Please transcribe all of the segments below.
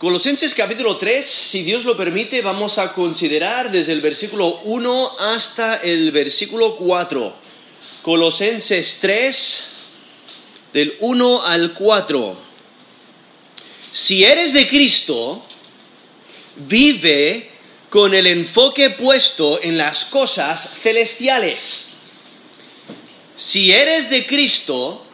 Colosenses capítulo 3, si Dios lo permite, vamos a considerar desde el versículo 1 hasta el versículo 4. Colosenses 3, del 1 al 4. Si eres de Cristo, vive con el enfoque puesto en las cosas celestiales. Si eres de Cristo,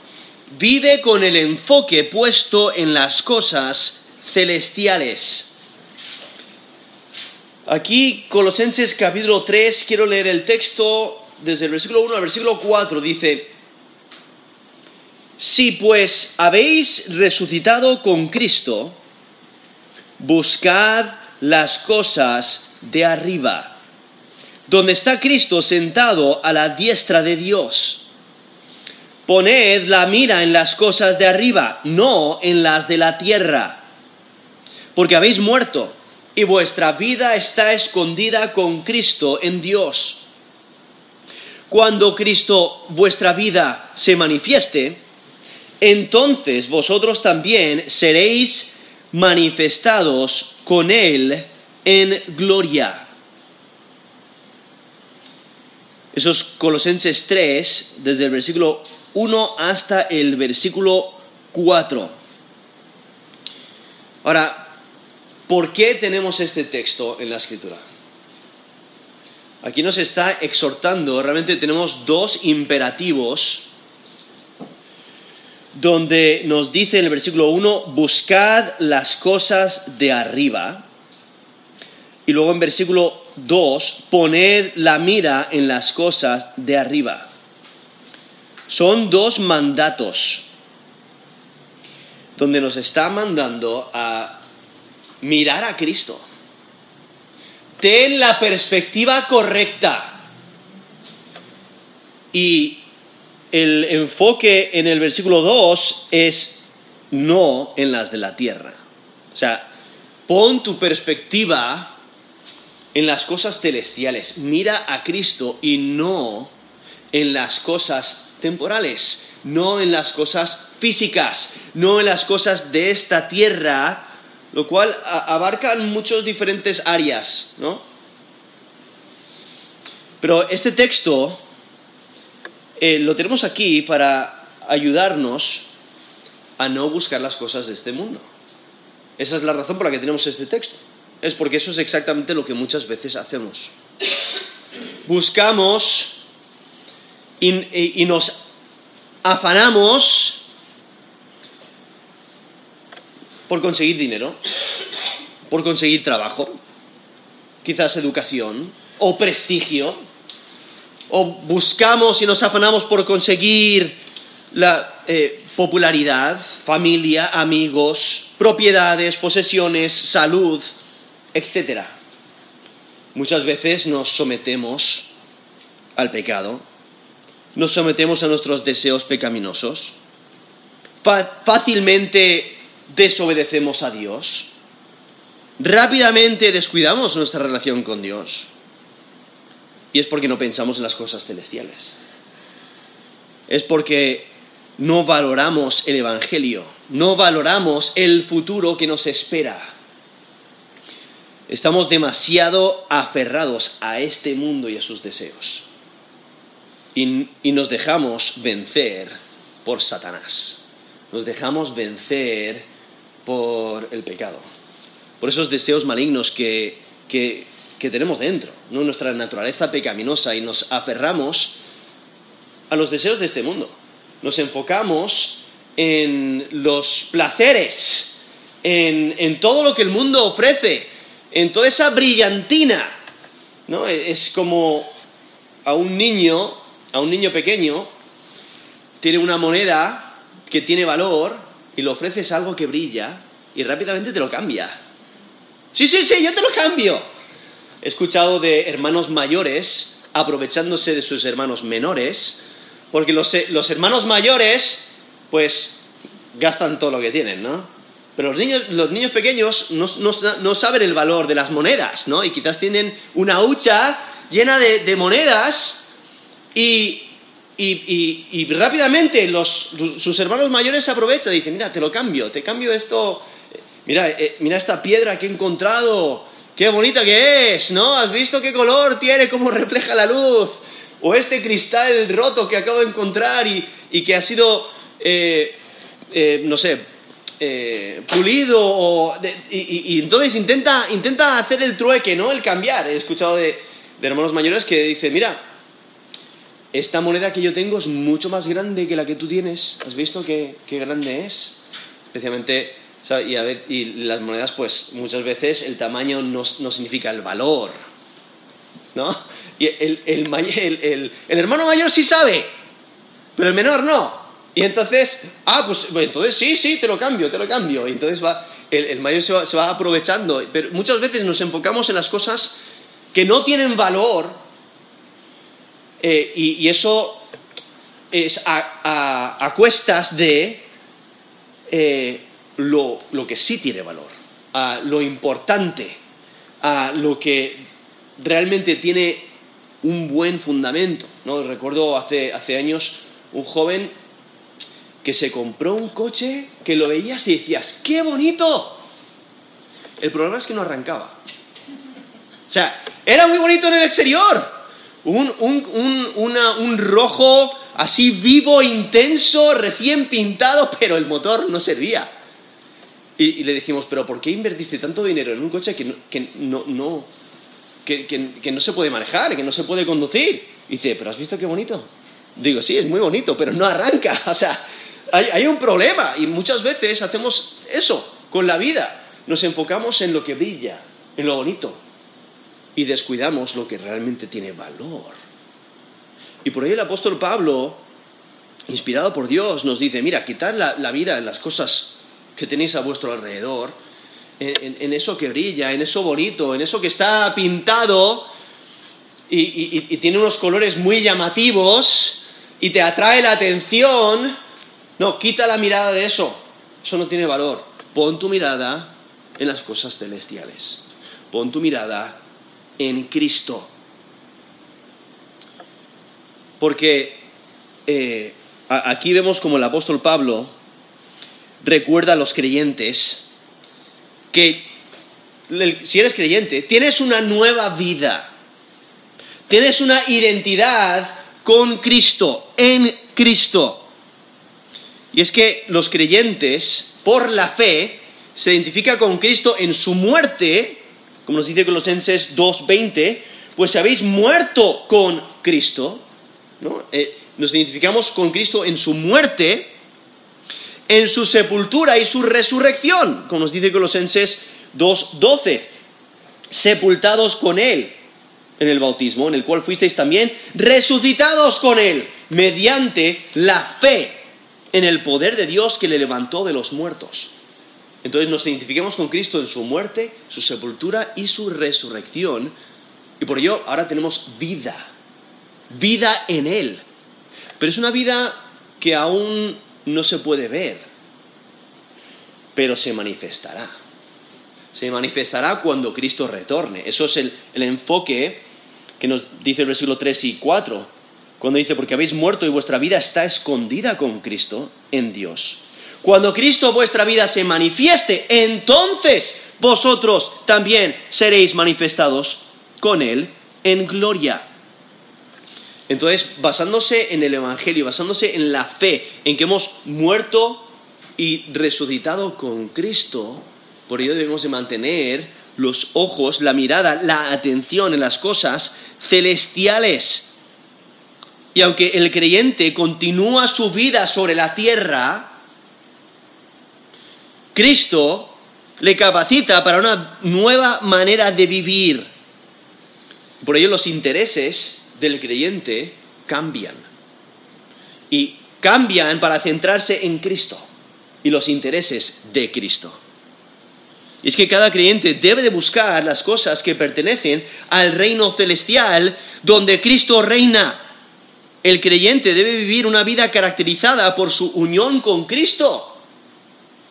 vive con el enfoque puesto en las cosas celestiales. Aquí, Colosenses capítulo 3, quiero leer el texto desde el versículo 1 al versículo 4. Dice, si pues habéis resucitado con Cristo, buscad las cosas de arriba, donde está Cristo sentado a la diestra de Dios. Poned la mira en las cosas de arriba, no en las de la tierra porque habéis muerto y vuestra vida está escondida con Cristo en Dios. Cuando Cristo vuestra vida se manifieste, entonces vosotros también seréis manifestados con Él en gloria. Esos Colosenses 3, desde el versículo 1 hasta el versículo 4. Ahora, ¿Por qué tenemos este texto en la escritura? Aquí nos está exhortando, realmente tenemos dos imperativos donde nos dice en el versículo 1, buscad las cosas de arriba. Y luego en versículo 2, poned la mira en las cosas de arriba. Son dos mandatos donde nos está mandando a mirar a Cristo. Ten la perspectiva correcta. Y el enfoque en el versículo 2 es no en las de la tierra. O sea, pon tu perspectiva en las cosas celestiales. Mira a Cristo y no en las cosas temporales, no en las cosas físicas, no en las cosas de esta tierra lo cual abarca muchas diferentes áreas, ¿no? Pero este texto eh, lo tenemos aquí para ayudarnos a no buscar las cosas de este mundo. Esa es la razón por la que tenemos este texto. Es porque eso es exactamente lo que muchas veces hacemos. Buscamos y nos afanamos por conseguir dinero, por conseguir trabajo, quizás educación o prestigio, o buscamos y nos afanamos por conseguir la eh, popularidad, familia, amigos, propiedades, posesiones, salud, etc. Muchas veces nos sometemos al pecado, nos sometemos a nuestros deseos pecaminosos, fácilmente desobedecemos a Dios, rápidamente descuidamos nuestra relación con Dios. Y es porque no pensamos en las cosas celestiales. Es porque no valoramos el Evangelio, no valoramos el futuro que nos espera. Estamos demasiado aferrados a este mundo y a sus deseos. Y, y nos dejamos vencer por Satanás. Nos dejamos vencer por el pecado, por esos deseos malignos que, tenemos dentro, ¿no? nuestra naturaleza pecaminosa y nos aferramos a los deseos de este mundo. Nos enfocamos en los placeres, en, todo lo que el mundo ofrece, en toda esa brillantina. ¿no? Es como a un niño, a un niño pequeño, tiene una moneda que tiene valor y le ofreces algo que brilla y rápidamente te lo cambia. Sí, sí, sí, yo te lo cambio. He escuchado de hermanos mayores aprovechándose de sus hermanos menores, porque los, hermanos mayores, pues, gastan todo lo que tienen, ¿no? Pero los niños, los niños pequeños no, saben el valor de las monedas, ¿no? Y quizás tienen una hucha llena de monedas y y, rápidamente sus hermanos mayores se aprovechan y dicen, mira, te lo cambio, te cambio esto, mira, eh, mira esta piedra que he encontrado, qué bonita que es, ¿no? ¿Has visto qué color tiene, cómo refleja la luz? O este cristal roto que acabo de encontrar y, que ha sido, eh, eh, no sé, pulido. y, entonces intenta, intenta hacer el trueque, ¿no? El cambiar. He escuchado de, de hermanos mayores que dicen, mira, esta moneda que yo tengo es mucho más grande que la que tú tienes. ¿Has visto qué, grande es? Especialmente, y, las monedas, pues muchas veces el tamaño no, significa el valor. ¿No? Y el, el, hermano mayor sí sabe, pero el menor no. Y entonces, ah, pues, pues entonces sí, sí, te lo cambio, te lo cambio. Y entonces va, el, mayor se va, se va aprovechando. Pero muchas veces nos enfocamos en las cosas que no tienen valor eh, y, eso es a, cuestas de eh, lo, que sí tiene valor, a lo importante, a lo que realmente tiene un buen fundamento. ¿no? Recuerdo hace, hace años un joven que se compró un coche que lo veías y decías, ¡qué bonito! El problema es que no arrancaba. O sea, era muy bonito en el exterior, un, rojo así vivo, intenso, recién pintado, pero el motor no servía. Y, le dijimos, pero ¿por qué invertiste tanto dinero en un coche que no, no, que, no se puede manejar, que no se puede conducir? Y dice, pero ¿has visto qué bonito? Digo, sí, es muy bonito, pero no arranca. O sea, hay, hay un problema y muchas veces hacemos eso con la vida. Nos enfocamos en lo que brilla, en lo bonito y descuidamos lo que realmente tiene valor. Y por ahí el apóstol Pablo, inspirado por Dios, nos dice, mira, quitar la, vida en las cosas que tenéis a vuestro alrededor, en, eso que brilla, en eso bonito, en eso que está pintado y, tiene unos colores muy llamativos y te atrae la atención. No, quita la mirada de eso. Eso no tiene valor. Pon tu mirada en las cosas celestiales. Pon tu mirada en Cristo. Porque eh, aquí vemos como el apóstol Pablo recuerda a los creyentes que si eres creyente, tienes una nueva vida, tienes una identidad con Cristo, en Cristo. Y es que los creyentes, por la fe, se identifican con Cristo en su muerte como nos dice Colosenses 2.20, pues habéis muerto con Cristo, ¿no? Eh, nos identificamos con Cristo en su muerte, en su sepultura y su resurrección, como nos dice Colosenses 2.12, sepultados con Él en el bautismo, en el cual fuisteis también resucitados con Él, mediante la fe en el poder de Dios que le levantó de los muertos. Entonces nos identifiquemos con Cristo en su muerte, su sepultura y su resurrección. Y por ello ahora tenemos vida, vida en Él. Pero es una vida que aún no se puede ver, pero se manifestará. Se manifestará cuando Cristo retorne. Eso es el, enfoque que nos dice el versículo 3 y 4, cuando dice, porque habéis muerto y vuestra vida está escondida con Cristo en Dios. Cuando Cristo vuestra vida se manifieste, entonces vosotros también seréis manifestados con Él en gloria. Entonces, basándose en el Evangelio, basándose en la fe, en que hemos muerto y resucitado con Cristo, por ello debemos de mantener los ojos, la mirada, la atención en las cosas celestiales. Y aunque el creyente continúa su vida sobre la tierra, Cristo le capacita para una nueva manera de vivir. Por ello los intereses del creyente cambian. Y cambian para centrarse en Cristo y los intereses de Cristo. Y es que cada creyente debe de buscar las cosas que pertenecen al reino celestial donde Cristo reina. El creyente debe vivir una vida caracterizada por su unión con Cristo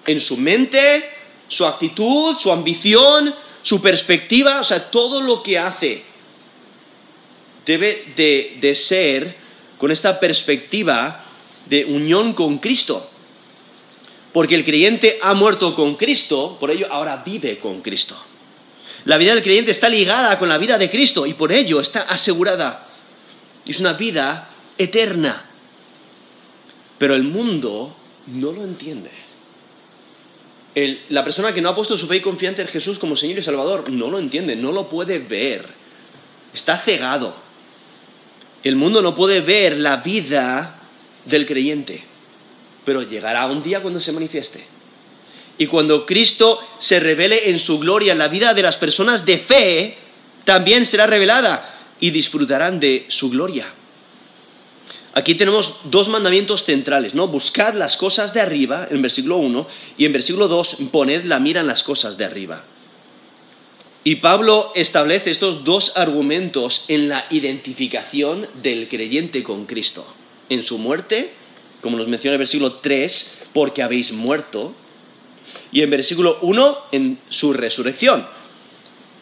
en su mente, su actitud, su ambición, su perspectiva, o sea, todo lo que hace debe de, ser con esta perspectiva de unión con Cristo. porque el creyente ha muerto con Cristo, por ello ahora vive con Cristo. La vida del creyente está ligada con la vida de Cristo y por ello está asegurada. Es una vida eterna. Pero el mundo no lo entiende. La persona que no ha puesto su fe y confianza en Jesús como Señor y Salvador no lo entiende, no lo puede ver. Está cegado. El mundo no puede ver la vida del creyente, pero llegará un día cuando se manifieste. Y cuando Cristo se revele en su gloria la vida de las personas de fe, también será revelada y disfrutarán de su gloria. Aquí tenemos dos mandamientos centrales, ¿no? Buscad las cosas de arriba, en versículo 1, y en versículo 2, poned la mira en las cosas de arriba. Y Pablo establece estos dos argumentos en la identificación del creyente con Cristo. En su muerte, como nos menciona el versículo 3, porque habéis muerto, y en versículo 1, en su resurrección.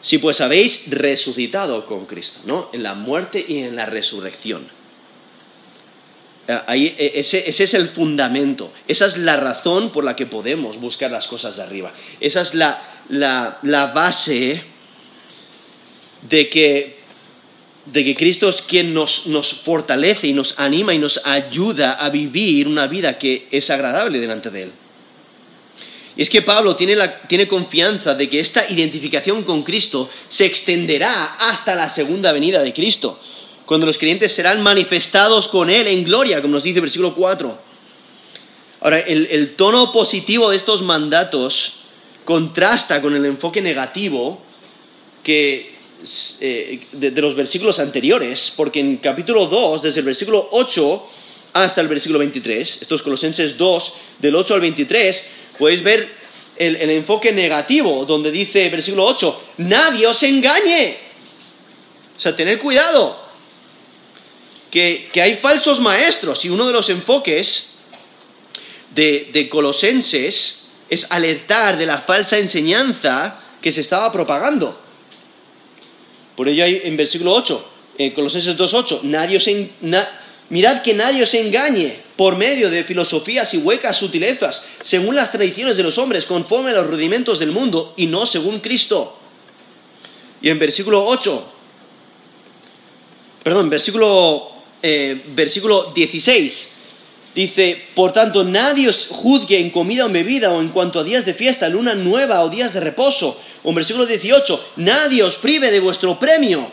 Si pues habéis resucitado con Cristo, ¿no? En la muerte y en la resurrección. Eh, ahí, e, ese, es el fundamento, esa es la razón por la que podemos buscar las cosas de arriba. Esa es la, base de que, de que, Cristo es quien nos, nos, fortalece y nos anima y nos ayuda a vivir una vida que es agradable delante de Él. Y es que Pablo tiene, tiene confianza de que esta identificación con Cristo se extenderá hasta la segunda venida de Cristo cuando los creyentes serán manifestados con Él en gloria, como nos dice el versículo 4. Ahora, el, tono positivo de estos mandatos contrasta con el enfoque negativo que, eh, de, los versículos anteriores, porque en capítulo 2, desde el versículo 8 hasta el versículo 23, estos Colosenses 2, del 8 al 23, podéis ver el, el enfoque negativo, donde dice el versículo 8, nadie os engañe. O sea, tened cuidado, que, hay falsos maestros y uno de los enfoques de, Colosenses es alertar de la falsa enseñanza que se estaba propagando. Por ello hay en versículo 8, en Colosenses 2.8, nadie os mirad que nadie os engañe por medio de filosofías y huecas sutilezas, según las tradiciones de los hombres, conforme a los rudimentos del mundo y no según Cristo. Y en versículo 8, perdón, versículo eh, versículo 16. Dice, por tanto, nadie os juzgue en comida o bebida o en cuanto a días de fiesta, luna nueva o días de reposo. O versículo 18, nadie os prive de vuestro premio,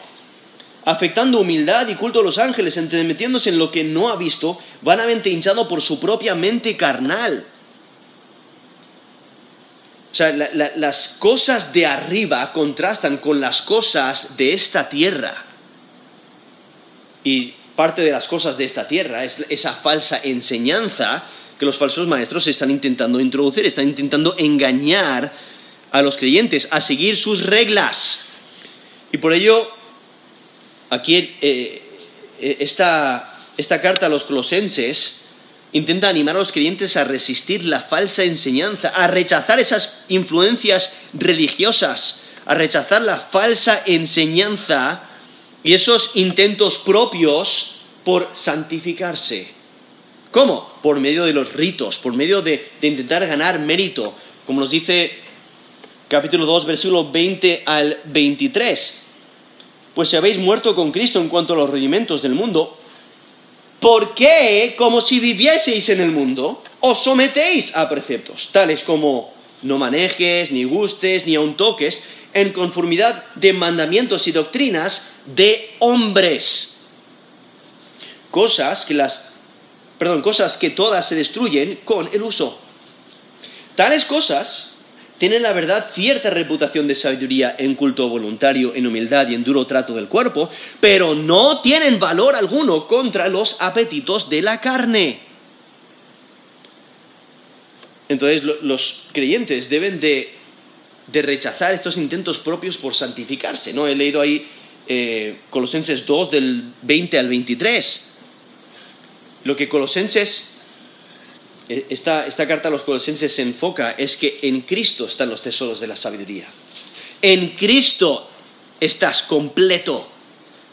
afectando humildad y culto a los ángeles, entremetiéndose en lo que no ha visto, vanamente hinchado por su propia mente carnal. O sea, las cosas de arriba contrastan con las cosas de esta tierra. Y parte de las cosas de esta tierra, es esa falsa enseñanza que los falsos maestros están intentando introducir, están intentando engañar a los creyentes a seguir sus reglas. Y por ello, aquí eh, eh, esta, esta carta a los colosenses intenta animar a los creyentes a resistir la falsa enseñanza, a rechazar esas influencias religiosas, a rechazar la falsa enseñanza y esos intentos propios por santificarse. ¿Cómo? Por medio de los ritos, por medio de, intentar ganar mérito, como nos dice capítulo 2, versículo 20 al 23. Pues si habéis muerto con Cristo en cuanto a los rudimentos del mundo, ¿por qué, como si vivieseis en el mundo, os sometéis a preceptos, tales como no manejes, ni gustes, ni aun toques, en conformidad de mandamientos y doctrinas de hombres. Cosas que las perdón, cosas que todas se destruyen con el uso. Tales cosas tienen la verdad cierta reputación de sabiduría en culto voluntario, en humildad y en duro trato del cuerpo, pero no tienen valor alguno contra los apetitos de la carne. Entonces los creyentes deben de de rechazar estos intentos propios por santificarse. ¿no? He leído ahí eh, Colosenses 2 del 20 al 23. Lo que Colosenses, eh, esta, esta carta a los Colosenses se enfoca es que en Cristo están los tesoros de la sabiduría. En Cristo estás completo.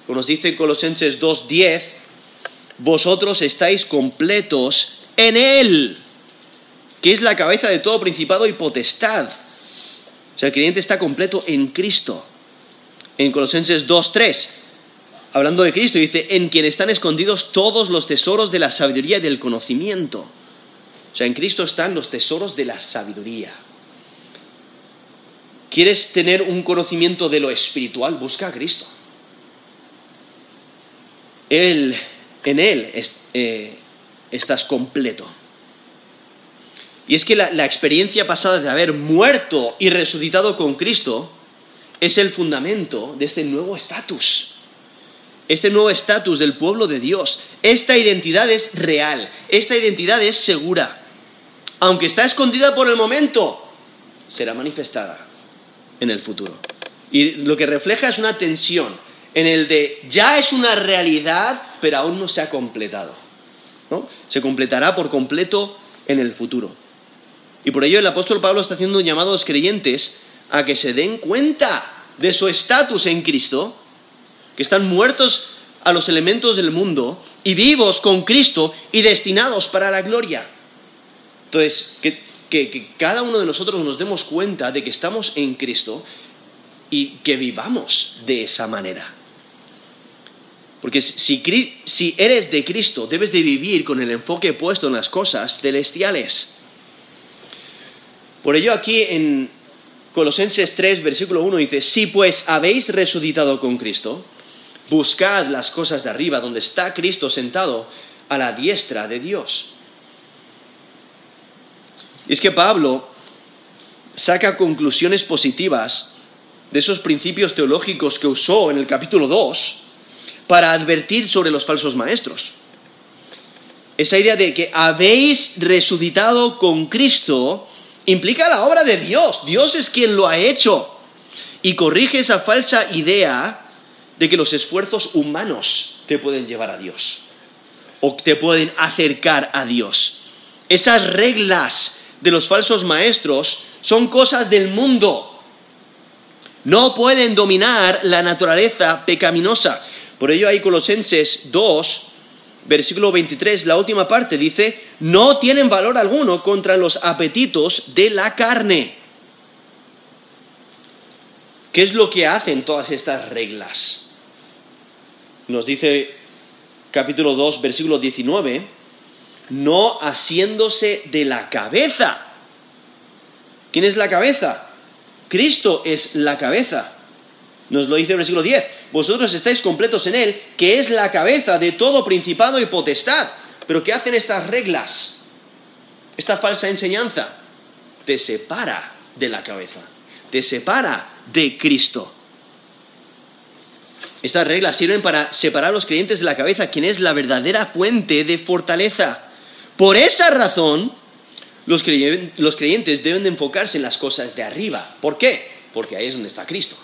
Como nos dice Colosenses 2.10, vosotros estáis completos en Él que es la cabeza de todo principado y potestad. O sea, el creyente está completo en Cristo. En Colosenses 2.3, hablando de Cristo, dice, en quien están escondidos todos los tesoros de la sabiduría y del conocimiento. O sea, en Cristo están los tesoros de la sabiduría. ¿Quieres tener un conocimiento de lo espiritual? Busca a Cristo. Él, en Él eh, estás completo. Y es que la, experiencia pasada de haber muerto y resucitado con Cristo es el fundamento de este nuevo estatus. Este nuevo estatus del pueblo de Dios. Esta identidad es real, esta identidad es segura. Aunque está escondida por el momento, será manifestada en el futuro. Y lo que refleja es una tensión en el de ya es una realidad, pero aún no se ha completado. ¿no? Se completará por completo en el futuro. Y por ello el apóstol Pablo está haciendo un llamado a los creyentes a que se den cuenta de su estatus en Cristo, que están muertos a los elementos del mundo y vivos con Cristo y destinados para la gloria. Entonces, que, cada uno de nosotros nos demos cuenta de que estamos en Cristo y que vivamos de esa manera. Porque si, si, eres de Cristo, debes de vivir con el enfoque puesto en las cosas celestiales. Por ello aquí en Colosenses 3, versículo 1 dice, si pues habéis resucitado con Cristo, buscad las cosas de arriba, donde está Cristo sentado a la diestra de Dios. Y es que Pablo saca conclusiones positivas de esos principios teológicos que usó en el capítulo 2 para advertir sobre los falsos maestros. Esa idea de que habéis resucitado con Cristo implica la obra de Dios. Dios es quien lo ha hecho. Y corrige esa falsa idea de que los esfuerzos humanos te pueden llevar a Dios o te pueden acercar a Dios. Esas reglas de los falsos maestros son cosas del mundo. No pueden dominar la naturaleza pecaminosa. Por ello hay Colosenses 2, versículo 23, la última parte dice, no tienen valor alguno contra los apetitos de la carne. ¿Qué es lo que hacen todas estas reglas? Nos dice capítulo 2, versículo 19, no haciéndose de la cabeza. ¿Quién es la cabeza? Cristo es la cabeza. Nos lo dice el versículo 10. Vosotros estáis completos en Él, que es la cabeza de todo principado y potestad. Pero ¿qué hacen estas reglas? Esta falsa enseñanza te separa de la cabeza, te separa de Cristo. Estas reglas sirven para separar a los creyentes de la cabeza, quien es la verdadera fuente de fortaleza. Por esa razón, los creyentes deben de enfocarse en las cosas de arriba. ¿Por qué? Porque ahí es donde está Cristo.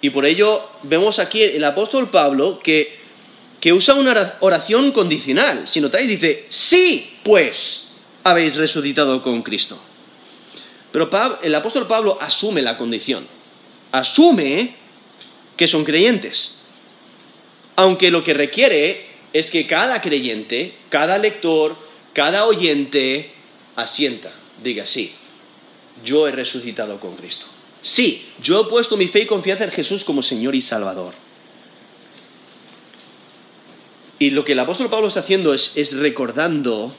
Y por ello vemos aquí el apóstol Pablo que, usa una oración condicional. Si notáis, dice, sí, pues habéis resucitado con Cristo. Pero el apóstol Pablo asume la condición. Asume que son creyentes. Aunque lo que requiere es que cada creyente, cada lector, cada oyente asienta, diga, sí, yo he resucitado con Cristo. Sí, yo he puesto mi fe y confianza en Jesús como Señor y Salvador. Y lo que el apóstol Pablo está haciendo es, es recordando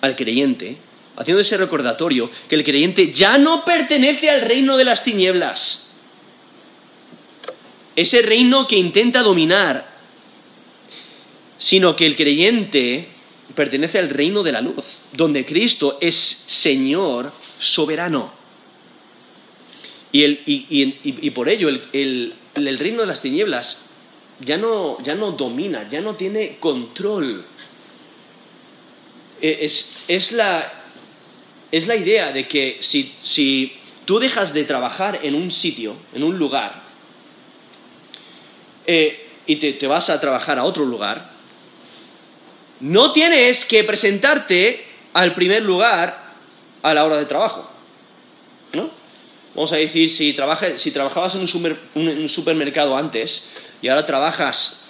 al creyente, haciendo ese recordatorio, que el creyente ya no pertenece al reino de las tinieblas. Ese reino que intenta dominar sino que el creyente pertenece al reino de la luz, donde Cristo es Señor soberano. Y, por ello el, reino de las tinieblas ya no, ya no domina, ya no tiene control. E, es, la, es la, idea de que si, si tú dejas de trabajar en un sitio, en un lugar, eh, y te vas a trabajar a otro lugar, no tienes que presentarte al primer lugar a la hora de trabajo. ¿no? Vamos a decir, si, trabajabas en un, supermercado antes y ahora trabajas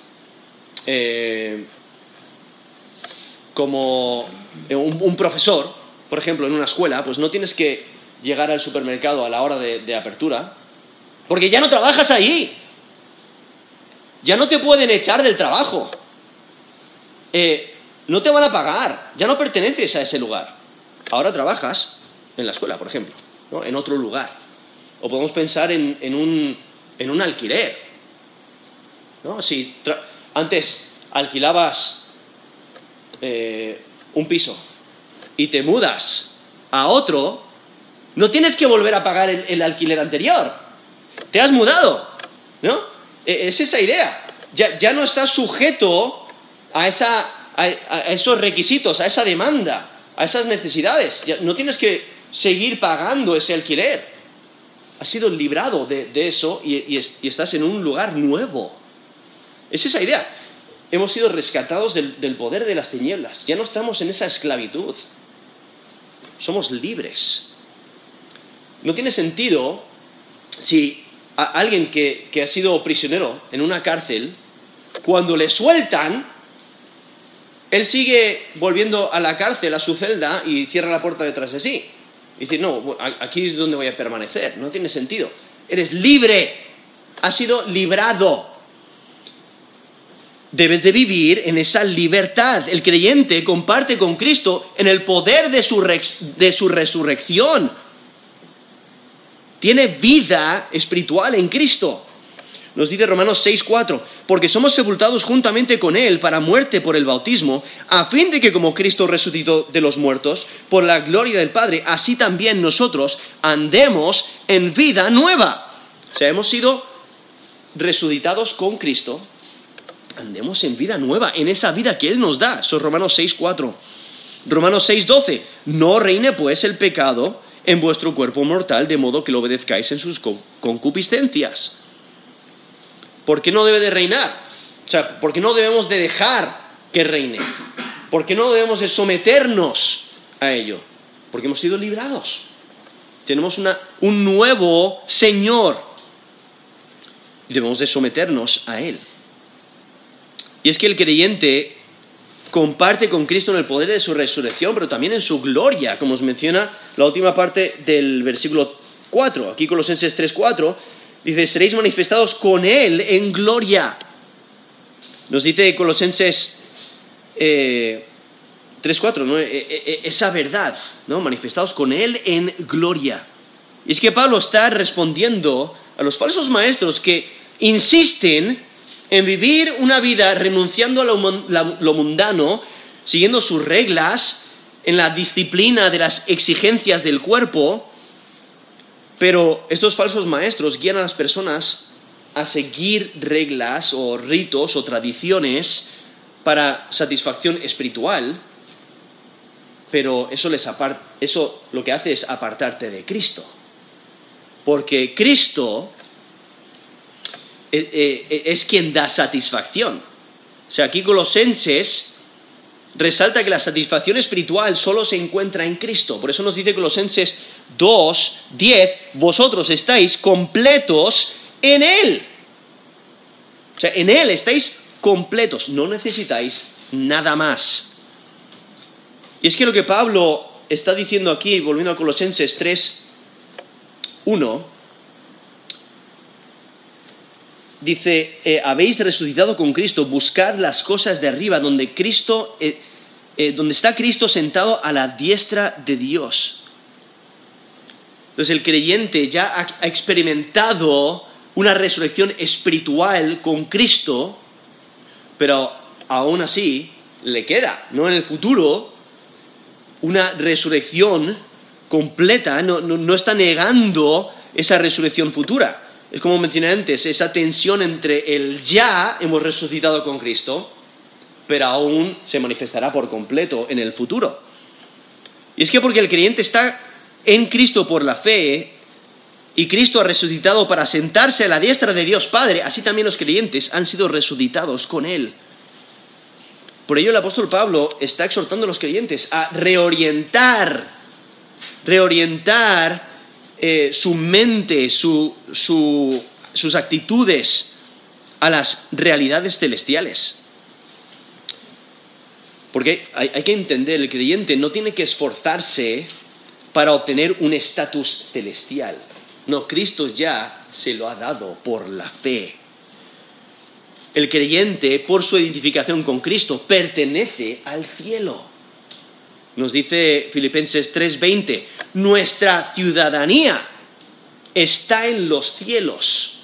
eh, como un, profesor, por ejemplo, en una escuela, pues no tienes que llegar al supermercado a la hora de, apertura, porque ya no trabajas ahí. Ya no te pueden echar del trabajo. Eh, no te van a pagar. Ya no perteneces a ese lugar. Ahora trabajas en la escuela, por ejemplo, ¿no? en otro lugar. O podemos pensar en, un, en un, alquiler. ¿no? Si antes alquilabas eh, un piso y te mudas a otro, no tienes que volver a pagar el, alquiler anterior. Te has mudado, ¿no? E, es esa idea. Ya, ya no estás sujeto a, esa, a, esos requisitos, a esa demanda, a esas necesidades. no tienes que seguir pagando ese alquiler. Has sido librado de, eso y, estás en un lugar nuevo. Es esa idea. Hemos sido rescatados del, poder de las tinieblas. Ya no estamos en esa esclavitud. Somos libres. No tiene sentido si a alguien que, ha sido prisionero en una cárcel, cuando le sueltan, él sigue volviendo a la cárcel, a su celda, y cierra la puerta detrás de sí. Y dice, no, aquí es donde voy a permanecer. No tiene sentido. Eres libre. Has sido librado. Debes de vivir en esa libertad. El creyente comparte con Cristo en el poder de su, de su resurrección tiene vida espiritual en Cristo. Nos dice Romanos 6:4, porque somos sepultados juntamente con Él para muerte por el bautismo, a fin de que como Cristo resucitó de los muertos, por la gloria del Padre, así también nosotros andemos en vida nueva. O sea, hemos sido resucitados con Cristo, andemos en vida nueva, en esa vida que Él nos da. Eso es Romanos 6:4. Romanos 6:12, no reine pues el pecado en vuestro cuerpo mortal, de modo que lo obedezcáis en sus concupiscencias. ¿Por qué no debe de reinar? O sea, ¿por qué no debemos de dejar que reine? ¿Por qué no debemos de someternos a ello? Porque hemos sido librados. Tenemos un nuevo Señor. Y debemos de someternos a Él. Y es que el creyente comparte con Cristo en el poder de su resurrección, pero también en su gloria, como os menciona la última parte del versículo 4, aquí Colosenses 3.4, dice, seréis manifestados con Él en gloria. Nos dice Colosenses 3.4, eh, ¿no? E, e, e, esa verdad, ¿no? manifestados con Él en gloria. Y es que Pablo está respondiendo a los falsos maestros que insisten en vivir una vida renunciando a lo, mundano, siguiendo sus reglas, en la disciplina de las exigencias del cuerpo, pero estos falsos maestros guían a las personas a seguir reglas o ritos o tradiciones para satisfacción espiritual, pero eso, les eso lo que hace es apartarte de Cristo. Porque Cristo eh, eh, es quien da satisfacción. O sea, aquí Colosenses resalta que la satisfacción espiritual solo se encuentra en Cristo. Por eso nos dice Colosenses 2, 10, vosotros estáis completos en Él. O sea, en Él estáis completos, no necesitáis nada más. Y es que lo que Pablo está diciendo aquí, volviendo a Colosenses 3, 1, dice, eh, habéis resucitado con Cristo, buscad las cosas de arriba, donde Cristo, eh, eh, donde está Cristo sentado a la diestra de Dios. Entonces el creyente ya ha experimentado una resurrección espiritual con Cristo, pero aún así le queda, ¿no? En el futuro, una resurrección completa, no está negando esa resurrección futura es como mencioné antes, esa tensión entre el ya hemos resucitado con Cristo, pero aún se manifestará por completo en el futuro. Y es que porque el creyente está en Cristo por la fe y Cristo ha resucitado para sentarse a la diestra de Dios Padre, así también los creyentes han sido resucitados con Él. Por ello el apóstol Pablo está exhortando a los creyentes a reorientar, reorientar eh, su mente, sus actitudes a las realidades celestiales. Porque hay, hay que entender, el creyente no tiene que esforzarse para obtener un estatus celestial. No, Cristo ya se lo ha dado por la fe. El creyente, por su identificación con Cristo, pertenece al cielo. Nos dice Filipenses 3:20, nuestra ciudadanía está en los cielos.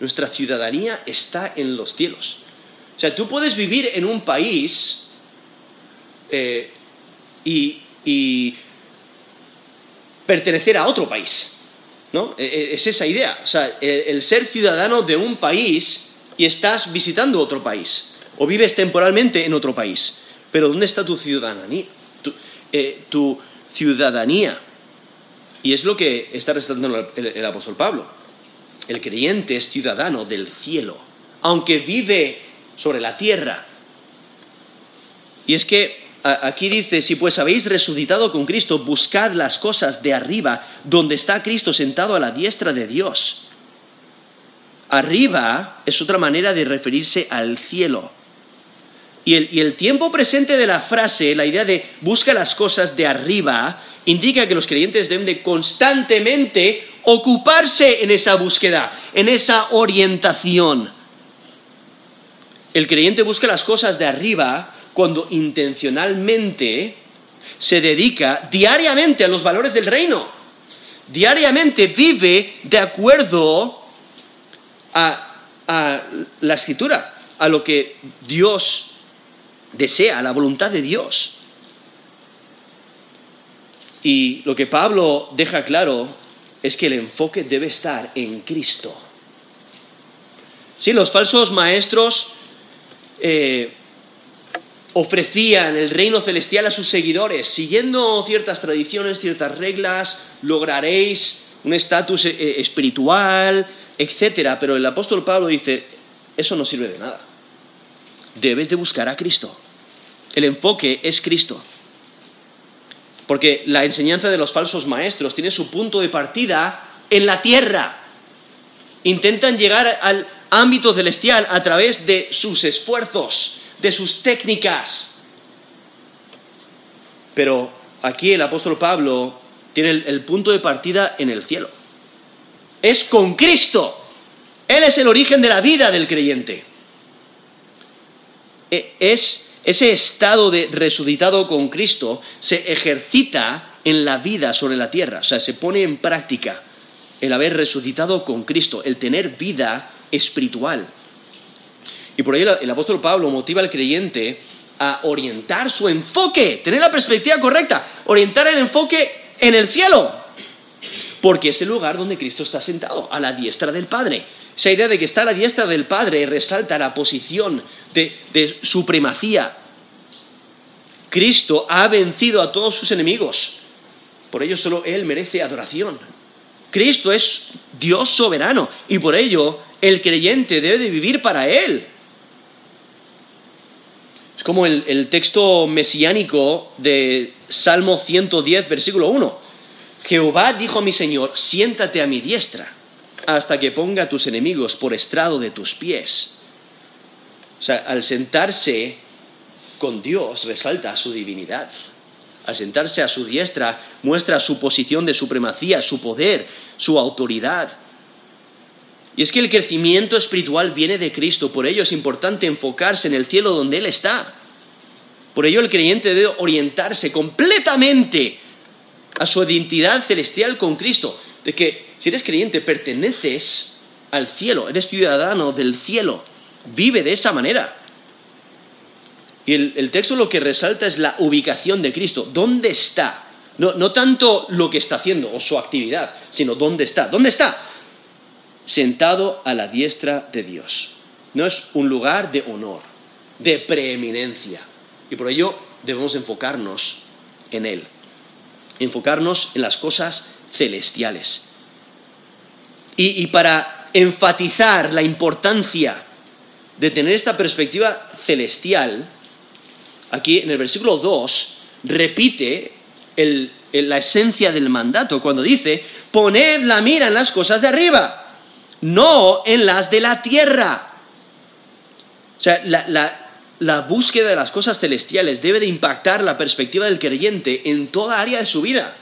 Nuestra ciudadanía está en los cielos. O sea, tú puedes vivir en un país eh, y, pertenecer a otro país. ¿no? E, e, es esa idea. O sea, el, ser ciudadano de un país y estás visitando otro país. O vives temporalmente en otro país. Pero ¿dónde está tu ciudadanía? Eh, tu ciudadanía. Y es lo que está resaltando el apóstol Pablo. El creyente es ciudadano del cielo, aunque vive sobre la tierra. Y es que aquí dice, si pues habéis resucitado con Cristo, buscad las cosas de arriba, donde está Cristo sentado a la diestra de Dios. Arriba es otra manera de referirse al cielo. Y el, tiempo presente de la frase, la idea de busca las cosas de arriba, indica que los creyentes deben de constantemente ocuparse en esa búsqueda, en esa orientación. El creyente busca las cosas de arriba cuando intencionalmente se dedica diariamente a los valores del reino. Diariamente vive de acuerdo a, la escritura, a lo que Dios desea, la voluntad de Dios. Y lo que Pablo deja claro es que el enfoque debe estar en Cristo. Sí, los falsos maestros eh, ofrecían el reino celestial a sus seguidores, siguiendo ciertas tradiciones, ciertas reglas, lograréis un estatus eh, espiritual, etc. Pero el apóstol Pablo dice, eso no sirve de nada. Debes de buscar a Cristo. El enfoque es Cristo. Porque la enseñanza de los falsos maestros tiene su punto de partida en la tierra. Intentan llegar al ámbito celestial a través de sus esfuerzos, de sus técnicas. Pero aquí el apóstol Pablo tiene el, punto de partida en el cielo. Es con Cristo. Él es el origen de la vida del creyente. E, es ese estado de resucitado con Cristo se ejercita en la vida sobre la tierra, o sea, se pone en práctica el haber resucitado con Cristo, el tener vida espiritual. Y por ello el apóstol Pablo motiva al creyente a orientar su enfoque, tener la perspectiva correcta, orientar el enfoque en el cielo, porque es el lugar donde Cristo está sentado, a la diestra del Padre. Esa idea de que está a la diestra del Padre resalta la posición de, supremacía. Cristo ha vencido a todos sus enemigos. Por ello solo Él merece adoración. Cristo es Dios soberano y por ello el creyente debe de vivir para Él. Es como el, el, texto mesiánico de Salmo 110, versículo 1. Jehová dijo a mi Señor, siéntate a mi diestra hasta que ponga a tus enemigos por estrado de tus pies. O sea, al sentarse con Dios resalta su divinidad. Al sentarse a su diestra muestra su posición de supremacía, su poder, su autoridad. Y es que el crecimiento espiritual viene de Cristo, por ello es importante enfocarse en el cielo donde Él está. Por ello el creyente debe orientarse completamente a su identidad celestial con Cristo, de que si eres creyente perteneces al cielo, eres ciudadano del cielo, vive de esa manera. Y el, texto lo que resalta es la ubicación de Cristo, ¿dónde está? No, no tanto lo que está haciendo o su actividad, sino dónde está. ¿Dónde está? Sentado a la diestra de Dios. No es un lugar de honor, de preeminencia. Y por ello debemos enfocarnos en Él enfocarnos en las cosas celestiales. Y, para enfatizar la importancia de tener esta perspectiva celestial, aquí en el versículo 2 repite la esencia del mandato cuando dice, poned la mira en las cosas de arriba, no en las de la tierra. O sea, la, la búsqueda de las cosas celestiales debe de impactar la perspectiva del creyente en toda área de su vida.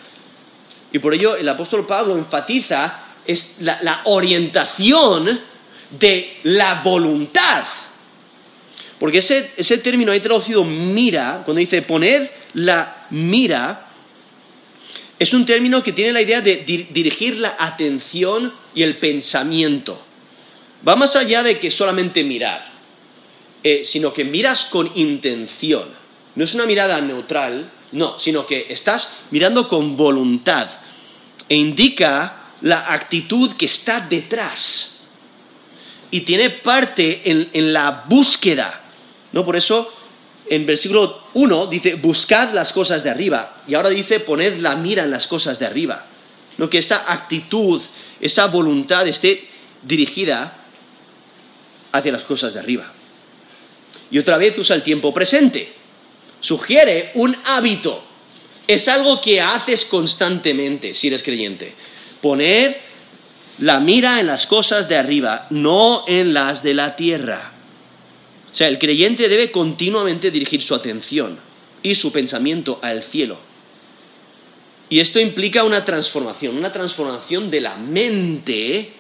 Y por ello el apóstol Pablo enfatiza la, orientación de la voluntad. Porque ese, ese término ahí traducido mira, cuando dice poned la mira, es un término que tiene la idea de dirigir la atención y el pensamiento. Va más allá de que solamente mirar, eh, sino que miras con intención. No es una mirada neutral, no, sino que estás mirando con voluntad e indica la actitud que está detrás y tiene parte en, la búsqueda. ¿no? Por eso en versículo 1 dice, buscad las cosas de arriba. Y ahora dice, poned la mira en las cosas de arriba. ¿no? Que esa actitud, esa voluntad esté dirigida hacia las cosas de arriba. Y otra vez usa el tiempo presente. Sugiere un hábito. Es algo que haces constantemente si eres creyente. Poned la mira en las cosas de arriba, no en las de la tierra. O sea, el creyente debe continuamente dirigir su atención y su pensamiento al cielo. Y esto implica una transformación, una transformación de la mente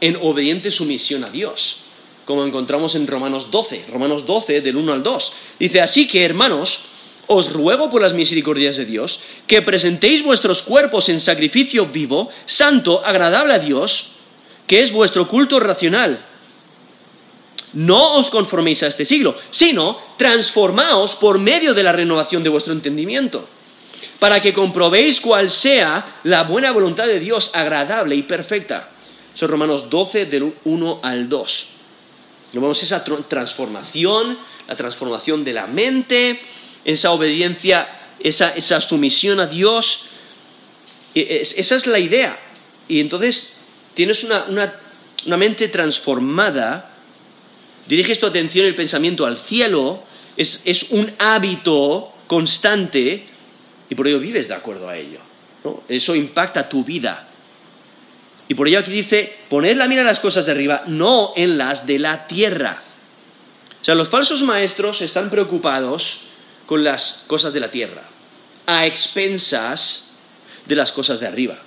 en obediente sumisión a Dios, como encontramos en Romanos 12, Romanos 12 del 1 al 2. Dice, así que hermanos, os ruego por las misericordias de Dios que presentéis vuestros cuerpos en sacrificio vivo, santo, agradable a Dios, que es vuestro culto racional no os conforméis a este siglo, sino transformaos por medio de la renovación de vuestro entendimiento, para que comprobéis cuál sea la buena voluntad de Dios agradable y perfecta. Son Romanos 12 del 1 al 2. vemos esa transformación, la transformación de la mente, esa obediencia, esa, sumisión a Dios. esa es la idea. Y entonces tienes una, una mente transformada diriges tu atención y el pensamiento al cielo, es, un hábito constante y por ello vives de acuerdo a ello. Eso impacta tu vida. Y por ello aquí dice, poned la mira en las cosas de arriba, no en las de la tierra. O sea, los falsos maestros están preocupados con las cosas de la tierra, a expensas de las cosas de arriba.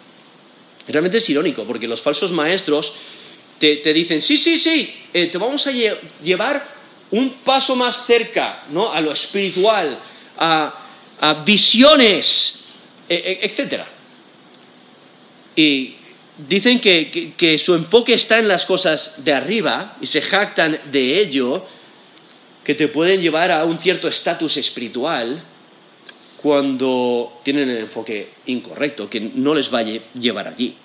Realmente es irónico, porque los falsos maestros te, dicen, sí, sí, sí, eh, te vamos a llevar un paso más cerca, ¿no? A lo espiritual, a, visiones, e, e, etc. Y dicen que, su enfoque está en las cosas de arriba y se jactan de ello, que te pueden llevar a un cierto estatus espiritual cuando tienen el enfoque incorrecto, que no les va a llevar allí.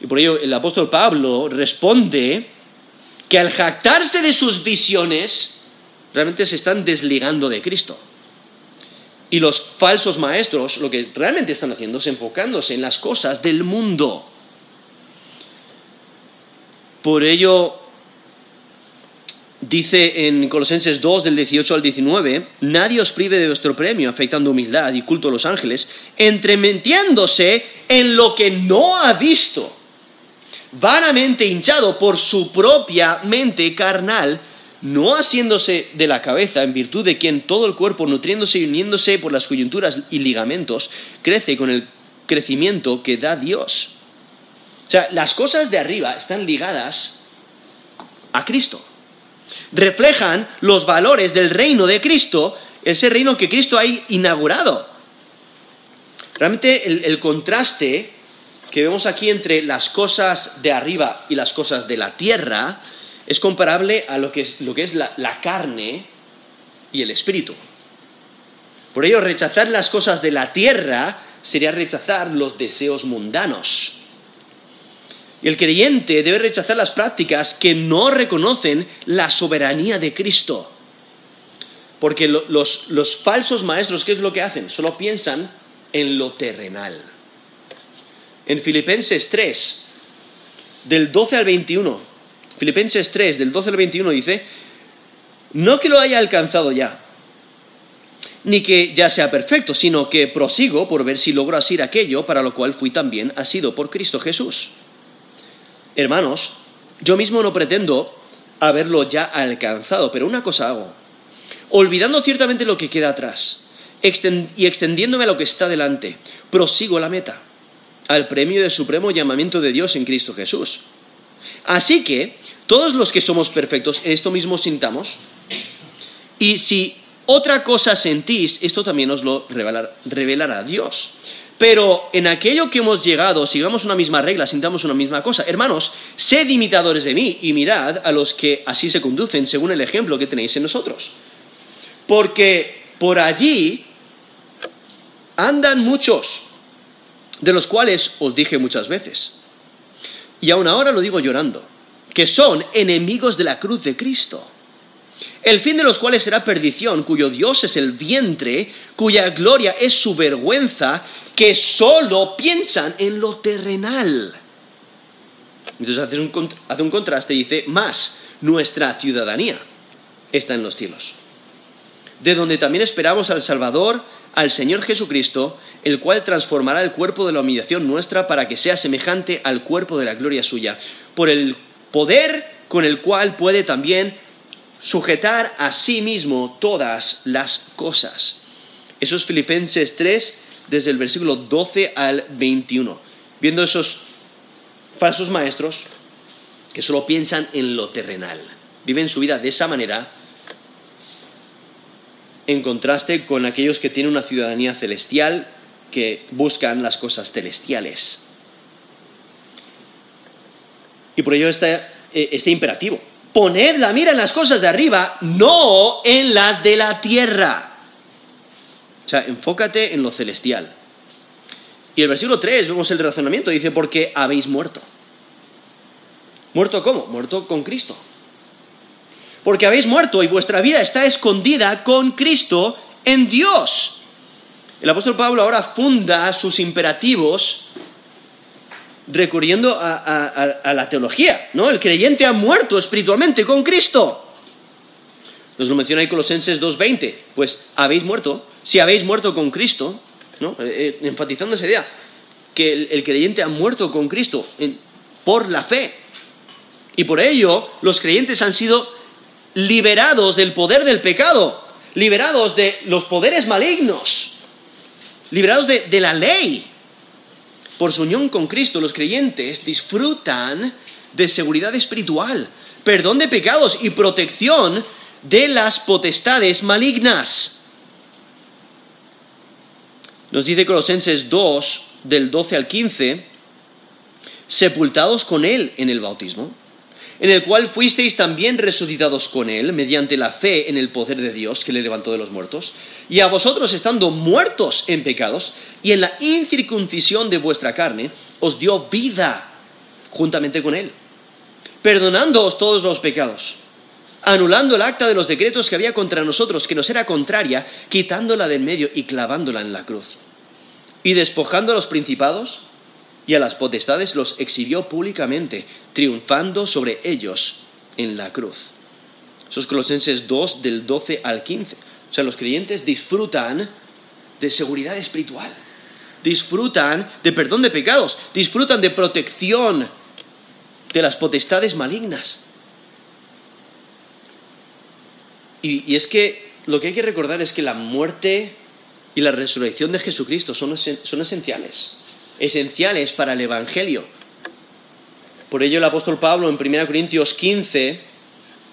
Y por ello el apóstol Pablo responde que al jactarse de sus visiones, realmente se están desligando de Cristo. Y los falsos maestros lo que realmente están haciendo es enfocándose en las cosas del mundo. Por ello, dice en Colosenses 2, del 18 al 19, nadie os prive de vuestro premio, afectando humildad y culto a los ángeles, entrementiéndose en lo que no ha visto vanamente hinchado por su propia mente carnal, no haciéndose de la cabeza, en virtud de quien todo el cuerpo, nutriéndose y uniéndose por las coyunturas y ligamentos, crece con el crecimiento que da Dios. O sea, las cosas de arriba están ligadas a Cristo. Reflejan los valores del reino de Cristo, ese reino que Cristo ha inaugurado. Realmente el contraste que vemos aquí entre las cosas de arriba y las cosas de la tierra es comparable a lo que es, la, carne y el espíritu. Por ello, rechazar las cosas de la tierra sería rechazar los deseos mundanos. Y el creyente debe rechazar las prácticas que no reconocen la soberanía de Cristo. Porque los, falsos maestros, ¿qué es lo que hacen? Solo piensan en lo terrenal en Filipenses 3, del 12 al 21. Filipenses 3, del 12 al 21 dice, no que lo haya alcanzado ya, ni que ya sea perfecto, sino que prosigo por ver si logro asir aquello para lo cual fui también asido por Cristo Jesús. Hermanos, yo mismo no pretendo haberlo ya alcanzado, pero una cosa hago, olvidando ciertamente lo que queda atrás y extendiéndome a lo que está delante, prosigo la meta, al premio del supremo llamamiento de Dios en Cristo Jesús. Así que, todos los que somos perfectos, en esto mismo sintamos, y si otra cosa sentís, esto también os lo revelará Dios. Pero en aquello que hemos llegado, sigamos una misma regla, sintamos una misma cosa. Hermanos, sed imitadores de mí y mirad a los que así se conducen según el ejemplo que tenéis en nosotros. Porque por allí andan muchos, de los cuales os dije muchas veces, y aún ahora lo digo llorando, que son enemigos de la cruz de Cristo, el fin de los cuales será perdición, cuyo Dios es el vientre, cuya gloria es su vergüenza, que solo piensan en lo terrenal. Entonces un, hace un contraste y dice, más nuestra ciudadanía está en los cielos, de donde también esperamos al Salvador, al Señor Jesucristo, el cual transformará el cuerpo de la humillación nuestra para que sea semejante al cuerpo de la gloria suya, por el poder con el cual puede también sujetar a sí mismo todas las cosas. Eso es Filipenses 3, desde el versículo 12 al 21. Viendo esos falsos maestros que solo piensan en lo terrenal, viven su vida de esa manera en contraste con aquellos que tienen una ciudadanía celestial, que buscan las cosas celestiales. Y por ello está eh, este imperativo. Poned la mira en las cosas de arriba, no en las de la tierra. O sea, enfócate en lo celestial. Y el versículo 3, vemos el razonamiento, dice, porque habéis muerto. ¿Muerto cómo? Muerto con Cristo porque habéis muerto y vuestra vida está escondida con Cristo en Dios. El apóstol Pablo ahora funda sus imperativos recurriendo a, la teología, ¿no? El creyente ha muerto espiritualmente con Cristo. Nos lo menciona ahí Colosenses 2.20, pues habéis muerto, si habéis muerto con Cristo, ¿no? Eh, eh, enfatizando esa idea, que el, creyente ha muerto con Cristo por la fe. Y por ello los creyentes han sido liberados del poder del pecado, liberados de los poderes malignos, liberados de, la ley. Por su unión con Cristo, los creyentes disfrutan de seguridad espiritual, perdón de pecados y protección de las potestades malignas. Nos dice Colosenses 2, del 12 al 15, sepultados con Él en el bautismo en el cual fuisteis también resucitados con él mediante la fe en el poder de Dios que le levantó de los muertos, y a vosotros estando muertos en pecados y en la incircuncisión de vuestra carne, os dio vida juntamente con él, perdonándoos todos los pecados, anulando el acta de los decretos que había contra nosotros, que nos era contraria, quitándola de en medio y clavándola en la cruz, y despojando a los principados, y a las potestades los exhibió públicamente, triunfando sobre ellos en la cruz. Esos Colosenses 2 del 12 al 15. O sea, los creyentes disfrutan de seguridad espiritual, disfrutan de perdón de pecados, disfrutan de protección de las potestades malignas. Y, es que lo que hay que recordar es que la muerte y la resurrección de Jesucristo son, son esenciales esenciales para el Evangelio. Por ello el apóstol Pablo en 1 Corintios 15,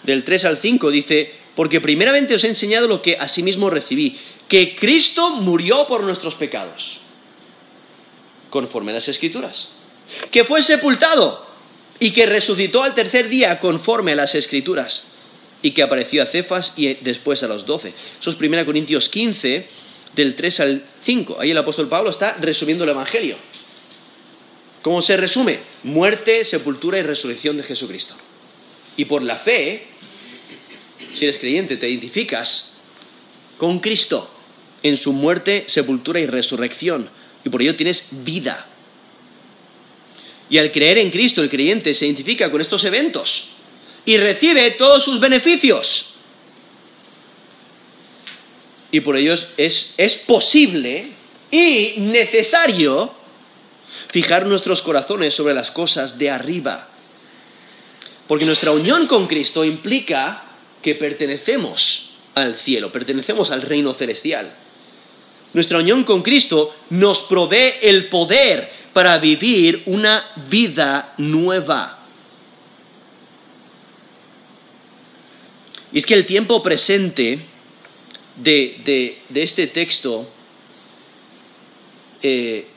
del 3 al 5, dice, porque primeramente os he enseñado lo que asimismo recibí, que Cristo murió por nuestros pecados, conforme a las Escrituras, que fue sepultado y que resucitó al tercer día conforme a las Escrituras, y que apareció a Cefas y después a los doce. Eso es 1 Corintios 15, del 3 al 5. Ahí el apóstol Pablo está resumiendo el Evangelio. ¿Cómo se resume? Muerte, sepultura y resurrección de Jesucristo. Y por la fe, si eres creyente, te identificas con Cristo en su muerte, sepultura y resurrección. Y por ello tienes vida. Y al creer en Cristo, el creyente se identifica con estos eventos y recibe todos sus beneficios. Y por ello es, es posible y necesario fijar nuestros corazones sobre las cosas de arriba. Porque nuestra unión con Cristo implica que pertenecemos al cielo, pertenecemos al reino celestial. Nuestra unión con Cristo nos provee el poder para vivir una vida nueva. Y es que el tiempo presente de, este texto, eh,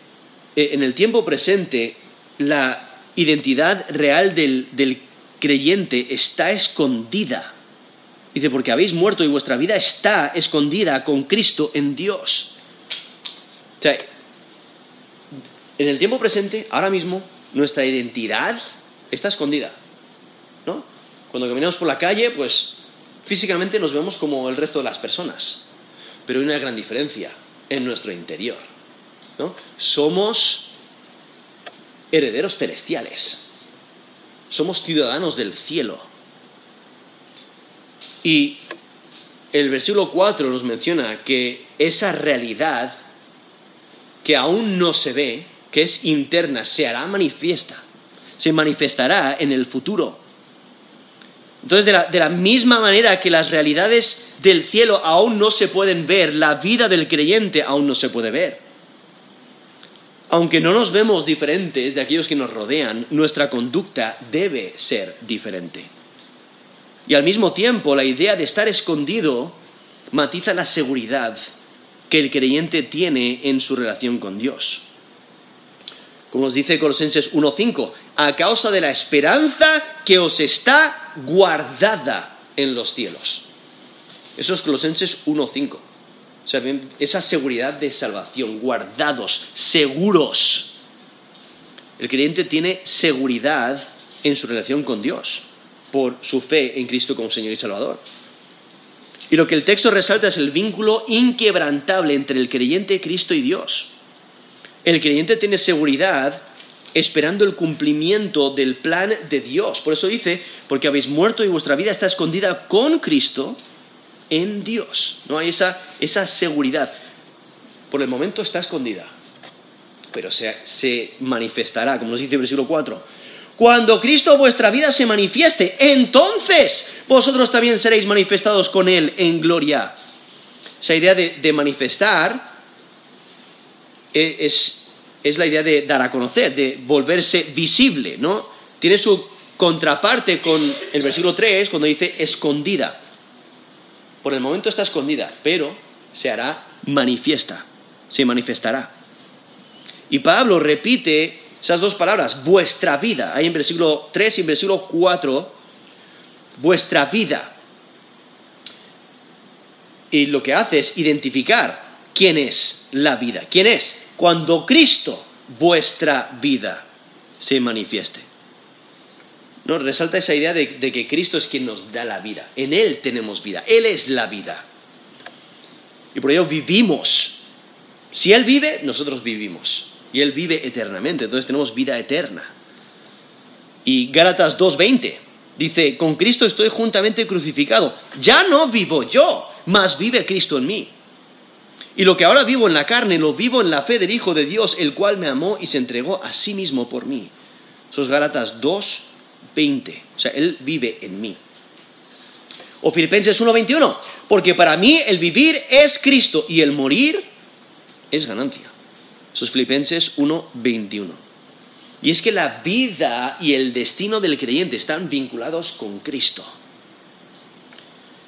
eh, en el tiempo presente, la identidad real del, del creyente está escondida. Dice, porque habéis muerto y vuestra vida está escondida con Cristo en Dios. O sea, en el tiempo presente, ahora mismo, nuestra identidad está escondida. ¿No? Cuando caminamos por la calle, pues físicamente nos vemos como el resto de las personas. Pero hay una gran diferencia en nuestro interior. Somos herederos celestiales. Somos ciudadanos del cielo. Y el versículo 4 nos menciona que esa realidad que aún no se ve, que es interna, se hará manifiesta, se manifestará en el futuro. Entonces, de la, misma manera que las realidades del cielo aún no se pueden ver, la vida del creyente aún no se puede ver. Aunque no nos vemos diferentes de aquellos que nos rodean, nuestra conducta debe ser diferente. Y al mismo tiempo, la idea de estar escondido matiza la seguridad que el creyente tiene en su relación con Dios. Como nos dice Colosenses 1.5, a causa de la esperanza que os está guardada en los cielos. Eso es Colosenses 1.5. O sea, esa seguridad de salvación, guardados, seguros. El creyente tiene seguridad en su relación con Dios por su fe en Cristo como Señor y Salvador. Y lo que el texto resalta es el vínculo inquebrantable entre el creyente, Cristo y Dios. El creyente tiene seguridad esperando el cumplimiento del plan de Dios. Por eso dice, porque habéis muerto y vuestra vida está escondida con Cristo en Dios. No hay esa, esa seguridad. Por el momento está escondida, pero se, se manifestará, como nos dice el versículo 4 cuando Cristo vuestra vida se manifieste, entonces vosotros también seréis manifestados con Él en gloria. Esa idea de, manifestar e, es, es, la idea de dar a conocer, de volverse visible, ¿no? Tiene su contraparte con el versículo 3 cuando dice escondida. Por el momento está escondida, pero se hará manifiesta, se manifestará. Y Pablo repite esas dos palabras, vuestra vida. Ahí en versículo 3 y en versículo 4, vuestra vida. Y lo que hace es identificar quién es la vida. ¿Quién es? Cuando Cristo, vuestra vida, se manifieste. No, resalta esa idea de, de que Cristo es quien nos da la vida. En Él tenemos vida. Él es la vida. Y por ello vivimos. Si Él vive, nosotros vivimos y Él vive eternamente, entonces tenemos vida eterna. Y Gálatas 2.20 dice, con Cristo estoy juntamente crucificado, ya no vivo yo, mas vive Cristo en mí. Y lo que ahora vivo en la carne, lo vivo en la fe del Hijo de Dios, el cual me amó y se entregó a sí mismo por mí. Eso es Gálatas 2.20, o sea, Él vive en mí. O Filipenses 1.21, porque para mí el vivir es Cristo y el morir es ganancia. Sus Filipenses 1:21. Y es que la vida y el destino del creyente están vinculados con Cristo.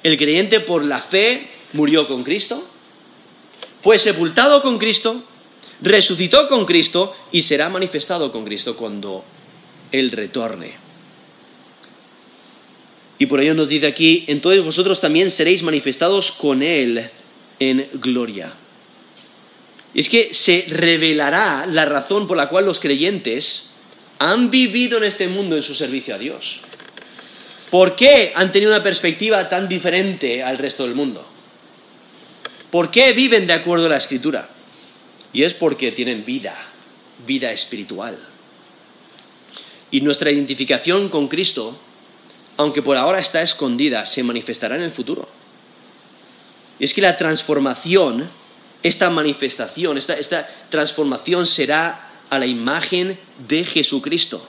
El creyente por la fe murió con Cristo, fue sepultado con Cristo, resucitó con Cristo y será manifestado con Cristo cuando Él retorne. Y por ello nos dice aquí, entonces vosotros también seréis manifestados con Él en gloria. Y es que se revelará la razón por la cual los creyentes han vivido en este mundo en su servicio a Dios. ¿Por qué han tenido una perspectiva tan diferente al resto del mundo? ¿Por qué viven de acuerdo a la escritura? Y es porque tienen vida, vida espiritual. Y nuestra identificación con Cristo, aunque por ahora está escondida, se manifestará en el futuro. Y es que la transformación esta manifestación, esta, transformación será a la imagen de Jesucristo.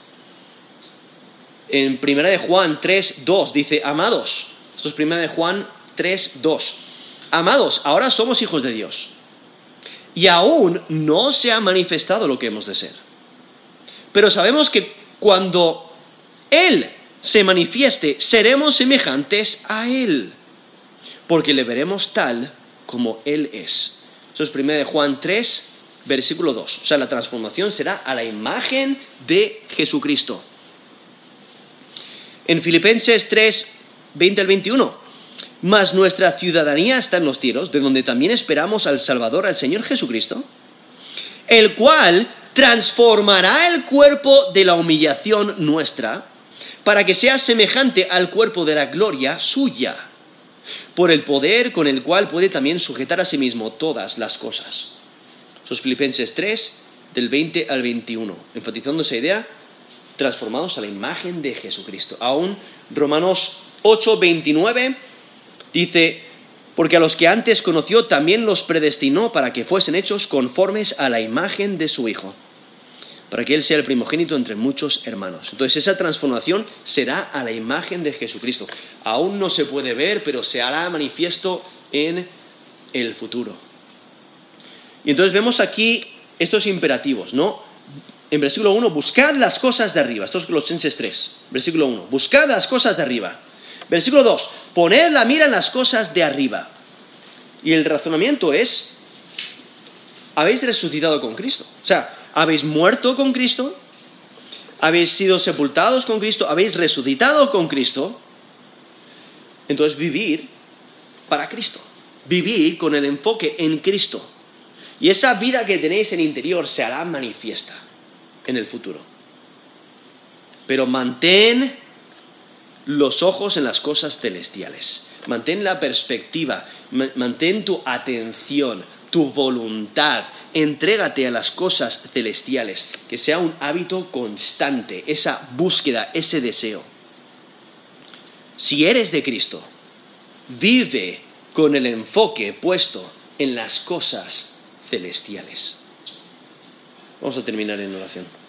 En 1 de Juan 3, 2 dice, amados, esto es 1 de Juan 3, 2. Amados, ahora somos hijos de Dios. Y aún no se ha manifestado lo que hemos de ser. Pero sabemos que cuando Él se manifieste, seremos semejantes a Él, porque le veremos tal como Él es. Eso es 1 Juan 3, versículo 2. O sea, la transformación será a la imagen de Jesucristo. En Filipenses 3, 20 al 21. Mas nuestra ciudadanía está en los cielos, de donde también esperamos al Salvador, al Señor Jesucristo, el cual transformará el cuerpo de la humillación nuestra para que sea semejante al cuerpo de la gloria suya, por el poder con el cual puede también sujetar a sí mismo todas las cosas. Sos Filipenses 3, del 20 al 21, enfatizando esa idea, transformados a la imagen de Jesucristo. Aún Romanos 8, 29 dice, porque a los que antes conoció también los predestinó para que fuesen hechos conformes a la imagen de su Hijo, para que Él sea el primogénito entre muchos hermanos. Entonces esa transformación será a la imagen de Jesucristo. Aún no se puede ver, pero se hará manifiesto en el futuro. Y entonces vemos aquí estos imperativos, ¿no? En versículo 1, buscad las cosas de arriba. Esto es Colosenses 3, versículo 1. Buscad las cosas de arriba Versículo 2, poned la mira en las cosas de arriba. Y el razonamiento es, habéis resucitado con Cristo. O sea, habéis muerto con Cristo, habéis sido sepultados con Cristo, habéis resucitado con Cristo. Entonces vivir para Cristo, vivir con el enfoque en Cristo. Y esa vida que tenéis en interior se hará manifiesta en el futuro. Pero mantén los ojos en las cosas celestiales. Mantén la perspectiva, mantén tu atención, tu voluntad, entrégate a las cosas celestiales, que sea un hábito constante, esa búsqueda, ese deseo. Si eres de Cristo, vive con el enfoque puesto en las cosas celestiales. Vamos a terminar en oración.